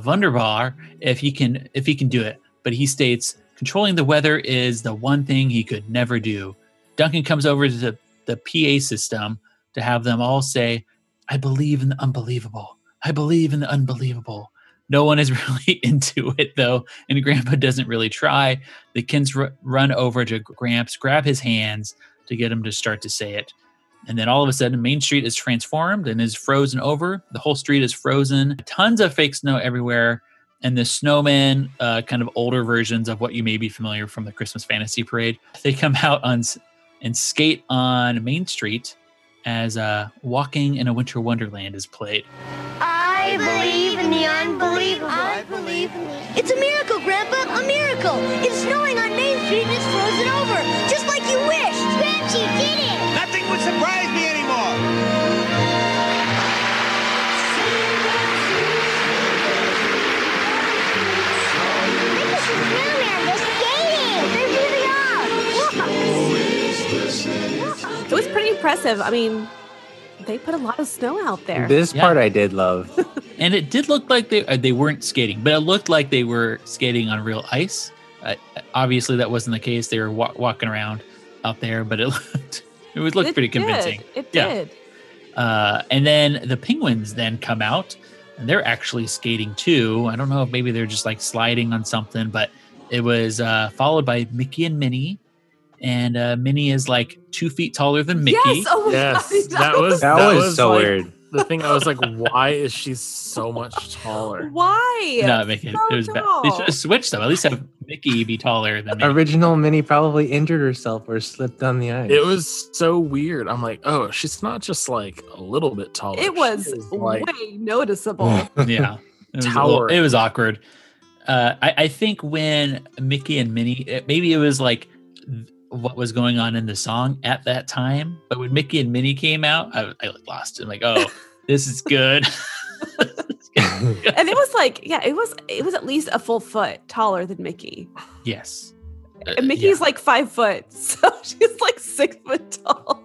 if he can if he can do it, but he states controlling the weather is the one thing he could never do. Duncan comes over to the, the PA system to have them all say, "I believe in the unbelievable. I believe in the unbelievable." No one is really into it though, and Grandpa doesn't really try. The kids r- run over to Gramps, grab his hands to get him to start to say it. And then all of a sudden, Main Street is transformed and is frozen over. The whole street is frozen. Tons of fake snow everywhere. And the snowmen, uh, kind of older versions of what you may be familiar from the Christmas Fantasy Parade, they come out on and skate on Main Street as uh, "Walking in a Winter Wonderland" is played. I believe in the unbelievable. I believe in the... It's a miracle, Grandpa, a miracle. It's snowing on Main Street and it's frozen over, just like you wished. Gramps, you did it! Nothing would surprise me anymore. Look at the snowman, they're skating! They're moving off! It was pretty impressive. I mean, they put a lot of snow out there. This Yeah. part I did love. and it did look like they uh, they weren't skating, but it looked like they were skating on real ice. Uh, obviously, that wasn't the case. They were wa- walking around out there, but it looked it was looked It pretty did. convincing. It Yeah. did. Uh, and then the penguins then come out, and they're actually skating too. I don't know if maybe they're just like sliding on something, but it was uh, followed by Mickey and Minnie, and uh, Minnie is like two feet taller than Mickey. Yes. Oh my Yes, God. that was That, was, so like, weird. The thing I was like, why is she so much taller? Why? Not Mickey. So it was bad. They tall. should have switched them. At least have Mickey be taller than Minnie. Original Minnie probably injured herself or slipped on the ice. It was so weird. I'm like, oh, she's not just like a little bit taller. It She was like way noticeable. yeah it was, little- it was awkward uh, I, I think when mickey and minnie it- maybe it was like th- what was going on in the song at that time but when mickey and minnie came out i, I lost it. I'm like oh This is good. and it was like, yeah, it was it was at least a full foot taller than Mickey. yes. Uh, And Mickey's like five foot, so she's like six foot tall.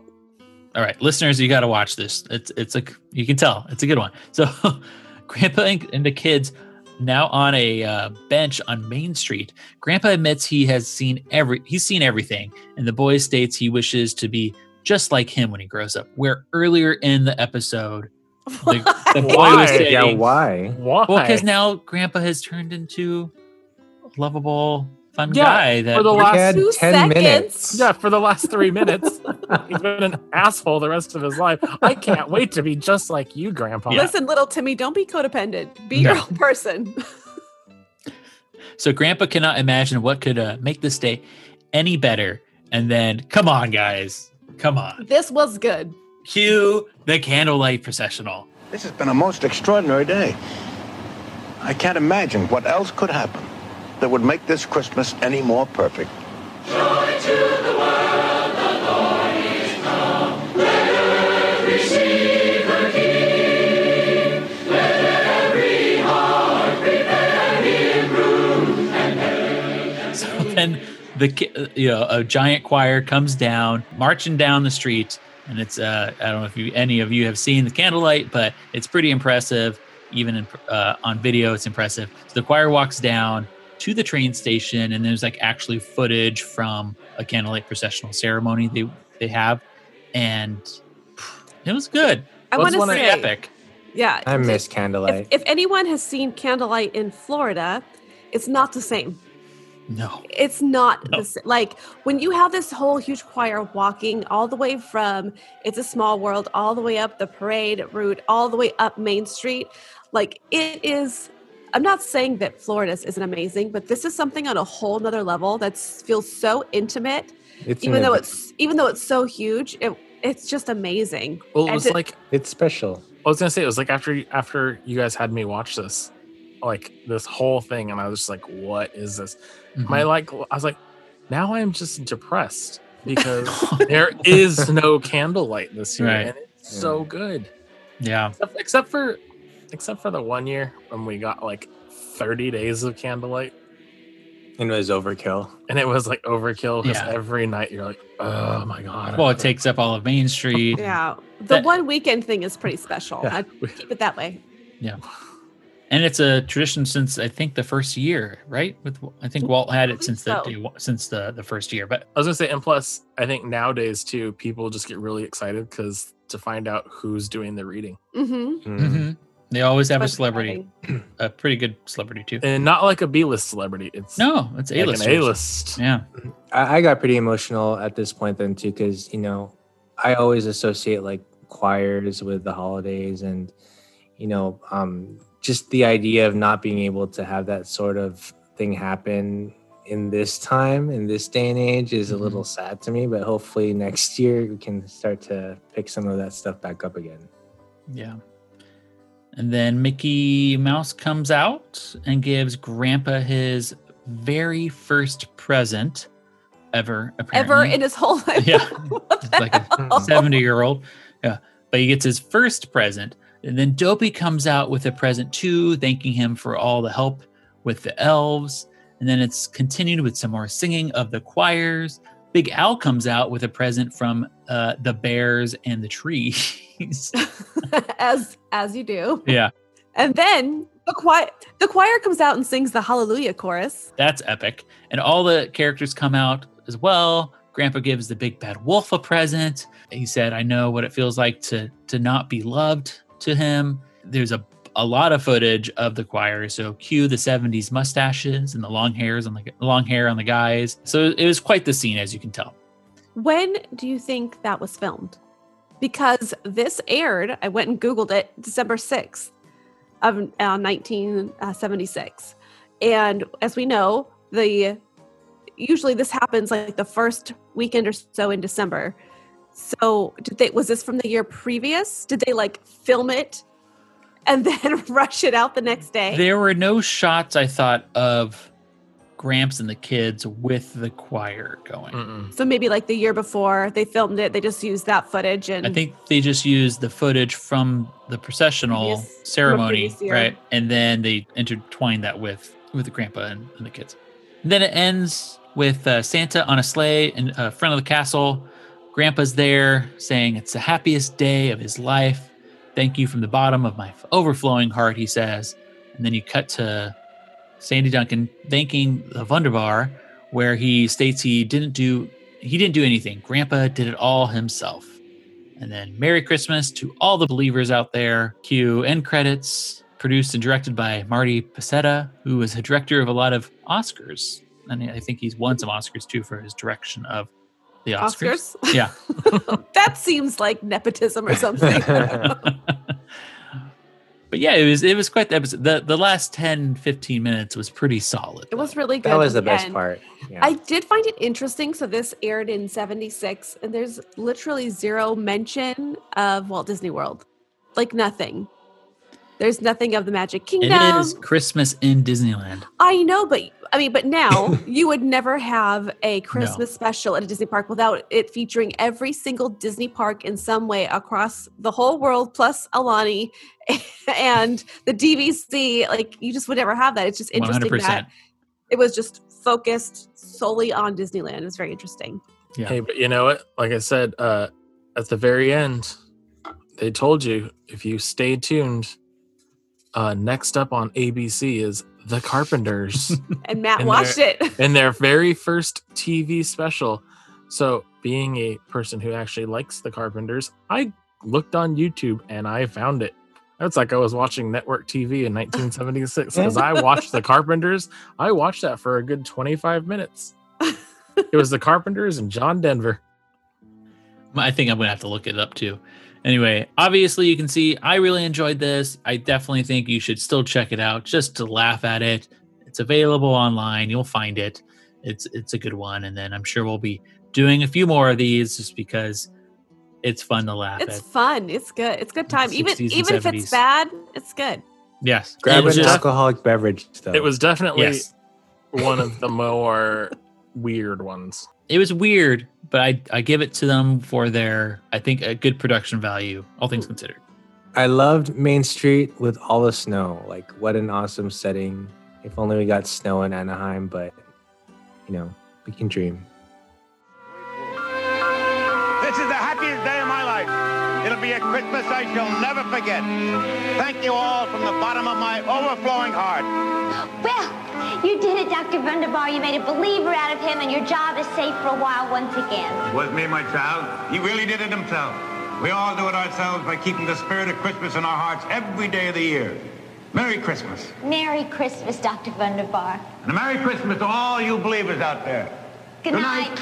All right, listeners, you got to watch this. It's it's a you can tell it's a good one. So, Grandpa and, and the kids now on a uh, bench on Main Street. Grandpa admits he has seen every he's seen everything, and the boy states he wishes to be just like him when he grows up. Where earlier in the episode, the, the boy Why? was saying, yeah, why? Why? Well, because now Grandpa has turned into lovable, fun Yeah, guy. That for the last had Two 10 seconds. minutes. yeah, for the last three minutes, he's been an asshole the rest of his life. I can't wait to be just like you, Grandpa. Listen, little Timmy, don't be codependent. Be No. your own person. So Grandpa cannot imagine what could uh, make this day any better. And then, come on, guys, come on, this was good. cue the candlelight processional. This has been a most extraordinary day. I can't imagine what else could happen that would make this Christmas any more perfect. So then, the uh, you know a giant choir comes down, marching down the street, and it's uh, I don't know if you any of you have seen the candlelight, but it's pretty impressive. Even in, uh, on video, it's impressive. So the choir walks down to the train station, and there's like actually footage from a candlelight processional ceremony they they have, and it was good. I want to say, epic. yeah. I miss if, candlelight. if anyone has seen Candlelight in Florida, it's not the same. No, It's not No. the same. Like when you have this whole huge choir walking all the way from It's a Small World, all the way up the parade route, all the way up Main Street. Like it is. I'm not saying that Florida's isn't amazing, but this is something on a whole nother level that feels so intimate. It's even an though it's even though it's so huge, it it's just amazing. Well, it And was to- like it's special. I was gonna say it was like after after you guys had me watch this, like this whole thing, and I was just like, "What is this?" Mhm. My like, I was like, now I'm just depressed because there is no candlelight this year, Right. and it's so good. yeah, Except, except for, except for the one year when we got like 30 days of candlelight, And it was overkill. and it was like overkill because Yeah. every night you're like, "Oh my god!" well, it takes up all of Main Street. yeah, the That- one weekend thing is pretty special. Yeah. I'd keep it that way. Yeah. And it's a tradition since I think the first year, right? With I think Walt had it since the so. day, since the the first year. But I was gonna say, and plus, I think nowadays too, people just get really excited because to find out who's doing the reading, Mm-hmm. Mm. They always have a celebrity, a pretty good celebrity too. and not like a B-list celebrity. It's No, it's like a an list. A-list. Yeah, I, I got pretty emotional at this point then too, because you know, I always associate like choirs with the holidays, and you know, um, just the idea of not being able to have that sort of thing happen in this time, in this day and age, is a little sad to me. But hopefully next year we can start to pick some of that stuff back up again. yeah. And then Mickey Mouse comes out and gives Grandpa his very first present ever. Apparently. Ever in his whole life. Yeah. Like a 70 year old. Yeah. But he gets his first present. And then Dopey comes out with a present too, thanking him for all the help with the elves. And then it's continued with some more singing of the choirs. Big Al comes out with a present from uh, the bears and the trees. as as you do. yeah. And then the choir the choir comes out and sings the Hallelujah chorus. That's epic. And all the characters come out as well. Grandpa gives the big bad wolf a present. He said, I know what it feels like to to not be loved to him. There's a a lot of footage of the choir. So cue the 70s mustaches and the long hairs on the long hair on the guys. So it was quite the scene as you can tell. When do you think that was filmed? Because this aired, I went and Googled it, December 6th of uh, 1976. And as we know, the usually this happens like the first weekend or so in December. So did they was this from the year previous? Did they like film it and then rush it out the next day? There were no shots I thought of Gramps and the kids with the choir going. So maybe like the year before they filmed it, they just used that footage and I think they just used the footage from the processional Previous- ceremony, right? And then they intertwined that with with the grandpa and, and the kids. And then it ends with uh, Santa on a sleigh in uh, front of the castle. Grandpa's there saying it's the happiest day of his life. Thank you from the bottom of my overflowing heart, he says. And then you cut to Sandy Duncan thanking the Wunderbar, where he states he didn't do he didn't do anything. Grandpa did it all himself. And then Merry Christmas to all the believers out there. Cue end credits, produced and directed by Marty Pasetta, who was a director of a lot of Oscars. And I think he's won some Oscars too for his direction of the Oscars. Oscars? Yeah. that seems like nepotism or something. But yeah, it was it was quite the episode. The the last 10, 15 minutes was pretty solid. it was really good. That was the best end. part. Yeah. I did find it interesting. So this aired in 76 and there's literally zero mention of Walt Disney World. Like nothing. There's nothing of the Magic Kingdom. It is Christmas in Disneyland. I know, but I mean, but now you would never have a Christmas special at a Disney park without it featuring every single Disney park in some way across the whole world, plus Aulani and the DVC. Like you just would never have that. It's just interesting 100%. that it was just focused solely on Disneyland. It was very interesting. Yeah. Hey, but you know what? Like I said, uh, at the very end, they told you if you stay tuned. Uh, next up on ABC is The Carpenters And Matt And watched they're- it. in their very first TV special. So, being a person who actually likes The Carpenters, I looked on YouTube and I found it. It's like I was watching network TV in 1976 because I watched The Carpenters. I watched that for a good 25 minutes. It was The Carpenters and John Denver. I think I'm gonna have to look it up too. Anyway, obviously you can see I really enjoyed this. I definitely think you should still check it out just to laugh at it. It's available online. You'll find it. It's it's a good one. And then I'm sure we'll be doing a few more of these just because it's fun to laugh It's at. fun. It's good. It's good time. Even 60s and even if it's bad, it's good. Yes. Grab an just- alcoholic beverage though. It was definitely Yes. one of the more weird ones. It was weird, but I I give it to them for their I think a good production value, all things considered. I loved Main Street with all the snow. Like, what an awesome setting. If only we got snow in Anaheim, but you know, we can dream. This is the happiest day of my life. It'll be a Christmas I shall never forget. Thank you all from the bottom of my overflowing heart. Well, you did it, Dr. Wunderbar. You made a believer out of him, and your job is safe for a while once again. Was me, my child. He really did it himself. We all do it ourselves by keeping the spirit of Christmas in our hearts every day of the year. Merry Christmas. Merry Christmas, Dr. Wunderbar. And a Merry Christmas to all you believers out there. Good, night.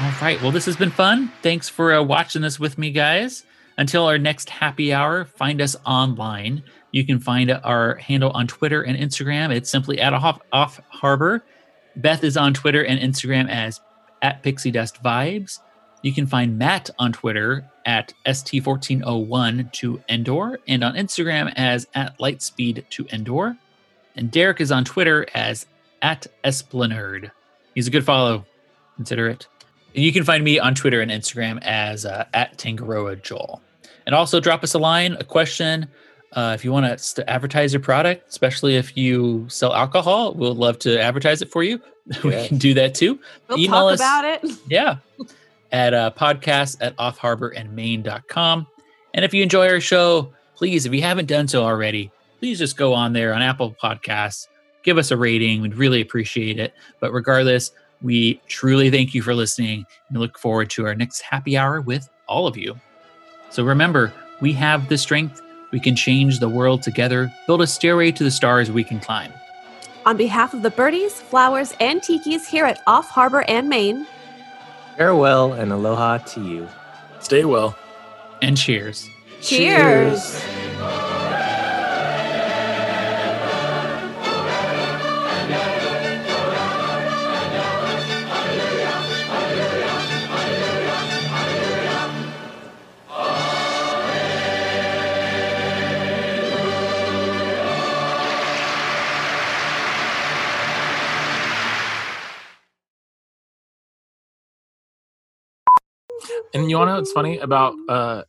All right. Well, this has been fun. Thanks for uh, watching this with me, guys. Until our next happy hour, find us online. You can find our handle on Twitter and Instagram. It's simply at off, off harbor. Beth is on Twitter and Instagram as at Pixie Dust Vibes. You can find Matt on Twitter at ST1401 to Endor and on Instagram as at Lightspeed to Endor. And Derek is on Twitter as at Esplanerd. He's a good follow. Consider it. And you can find me on Twitter and Instagram as uh, at Tangaroa Joel. And also drop us a line, a question. Uh, if you want us to advertise your product, especially if you sell alcohol, we'll love to advertise it for you. we can do that too. We'll Email talk us- about it. Yeah. At uh, podcast at. And if you enjoy our show, please, if you haven't done so already, please just go on there on Apple Podcasts, give us a rating. We'd really appreciate it. But regardless, we truly thank you for listening and look forward to our next happy hour with all of you. So remember, we have the strength. We can change the world together, build a stairway to the stars we can climb. On behalf of the birdies, flowers, and tikis here at Off Harbor and Maine, Farewell and aloha to you. Stay well. And cheers. cheers. And you want to know what's funny about uh,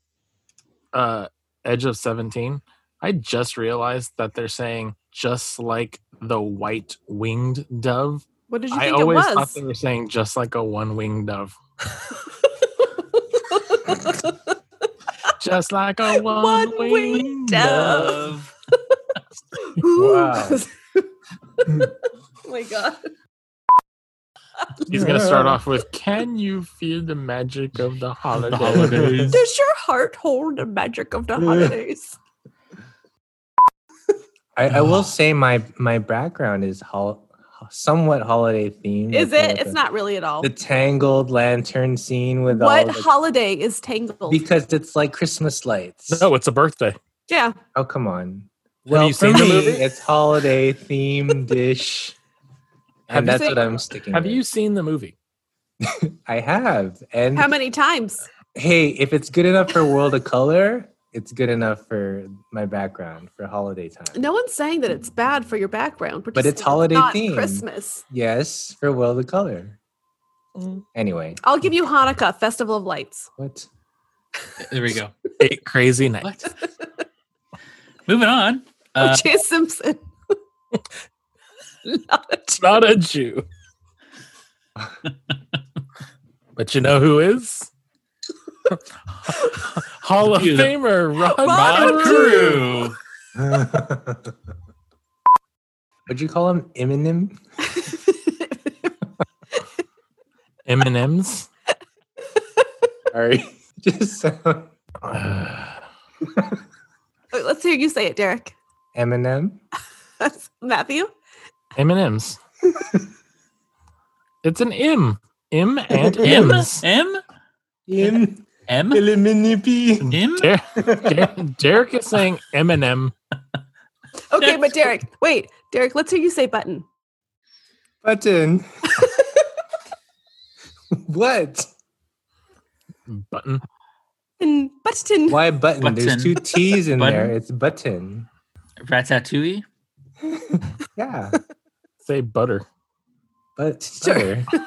uh, Edge of 17? I just realized that they're saying just like the white winged dove. What did you I think it always was? thought they were saying just like a one winged dove. just like a one winged dove. Wow. oh my god. He's gonna start off with "Can you feel the magic of the holidays?" holidays. Does your heart hold the magic of the holidays? I, I will say my my background is hol- somewhat holiday themed. Is it? It's not really at all. the tangled lantern scene with What all the, holiday is tangled? because it's like Christmas lights. No, it's a birthday. yeah. Oh come on. Have Well, you for seen the me, movie? it's holiday themed dish, Have and you that's seen- what I'm sticking. Have with. you seen the movie? I have, and How many times? hey, if it's good enough for World of Color, it's good enough for my background for holiday time. No one's saying that it's bad for your background, But it's holiday not themed. Christmas. Yes, for World of Color. Anyway, I'll give you Hanukkah, Festival of Lights. what? There we go. Eight crazy nights. Moving on. Uh, O.J. Simpson. Not a It's not a Jew. but you know who is? Hall of You know. Famer Rod, Rod Carew. Crew. Would you call him Eminem? M&M's. Sorry, just sound Wait, Let's hear you say it, Derek. Eminem. That's Matthew. M&M's. it's an M. M and M's. M Em M Eliminippi. M. Der- Der- Derek is saying Eminem. Okay, but Derek, wait, Derek, let's hear you say button. Button. what? Button. And button. Why button? There's two T's in there. It's button. Ratatouille. Yeah, Say butter. but Sure. butter.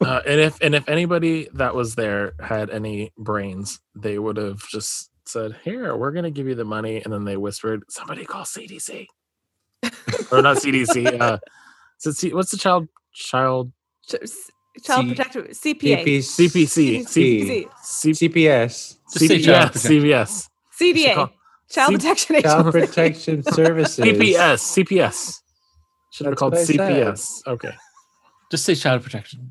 Uh, and if and if anybody that was there had any brains, they would have just said, "Here, we're gonna give you the money," and then they whispered, "Somebody call CDC." or not CDC. Uh, is C- what's the child child Child C- Protective CPA. CPC CPC. C- CPS. Just say CPS Child CVS CDA. Child C- Protection Child Protection Services. CPS CPS should have That's called I said. CPS. Okay, Just say child protection.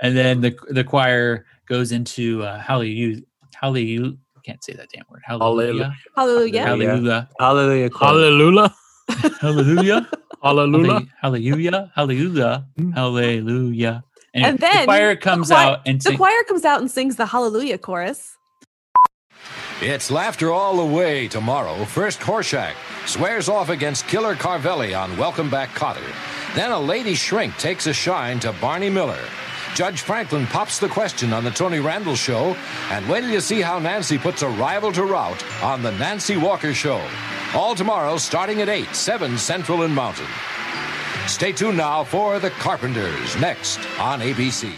And then the the choir goes into uh, hallelujah. Hallelujah. Can't say that damn word. Hallelujah. Hallelujah. Hallelujah. Hallelujah. quote. Hallelujah, Hallelujah. Hallelujah. Hallelujah. Hallelujah. Hallelujah. Anyway, And then the choir comes the choir- out and The sings. choir comes out and sings the Hallelujah chorus. It's laughter all the way tomorrow. First, Horshack swears off against Killer Carvelli on Welcome Back Kotter. Then a lady shrink takes a shine to Barney Miller. Judge Franklin pops the question on the Tony Randall Show, and till you see how Nancy puts a rival to rout on the Nancy Walker Show. All tomorrow, starting at 8, 7 Central and Mountain. Stay tuned now for The Carpenters, next on ABC.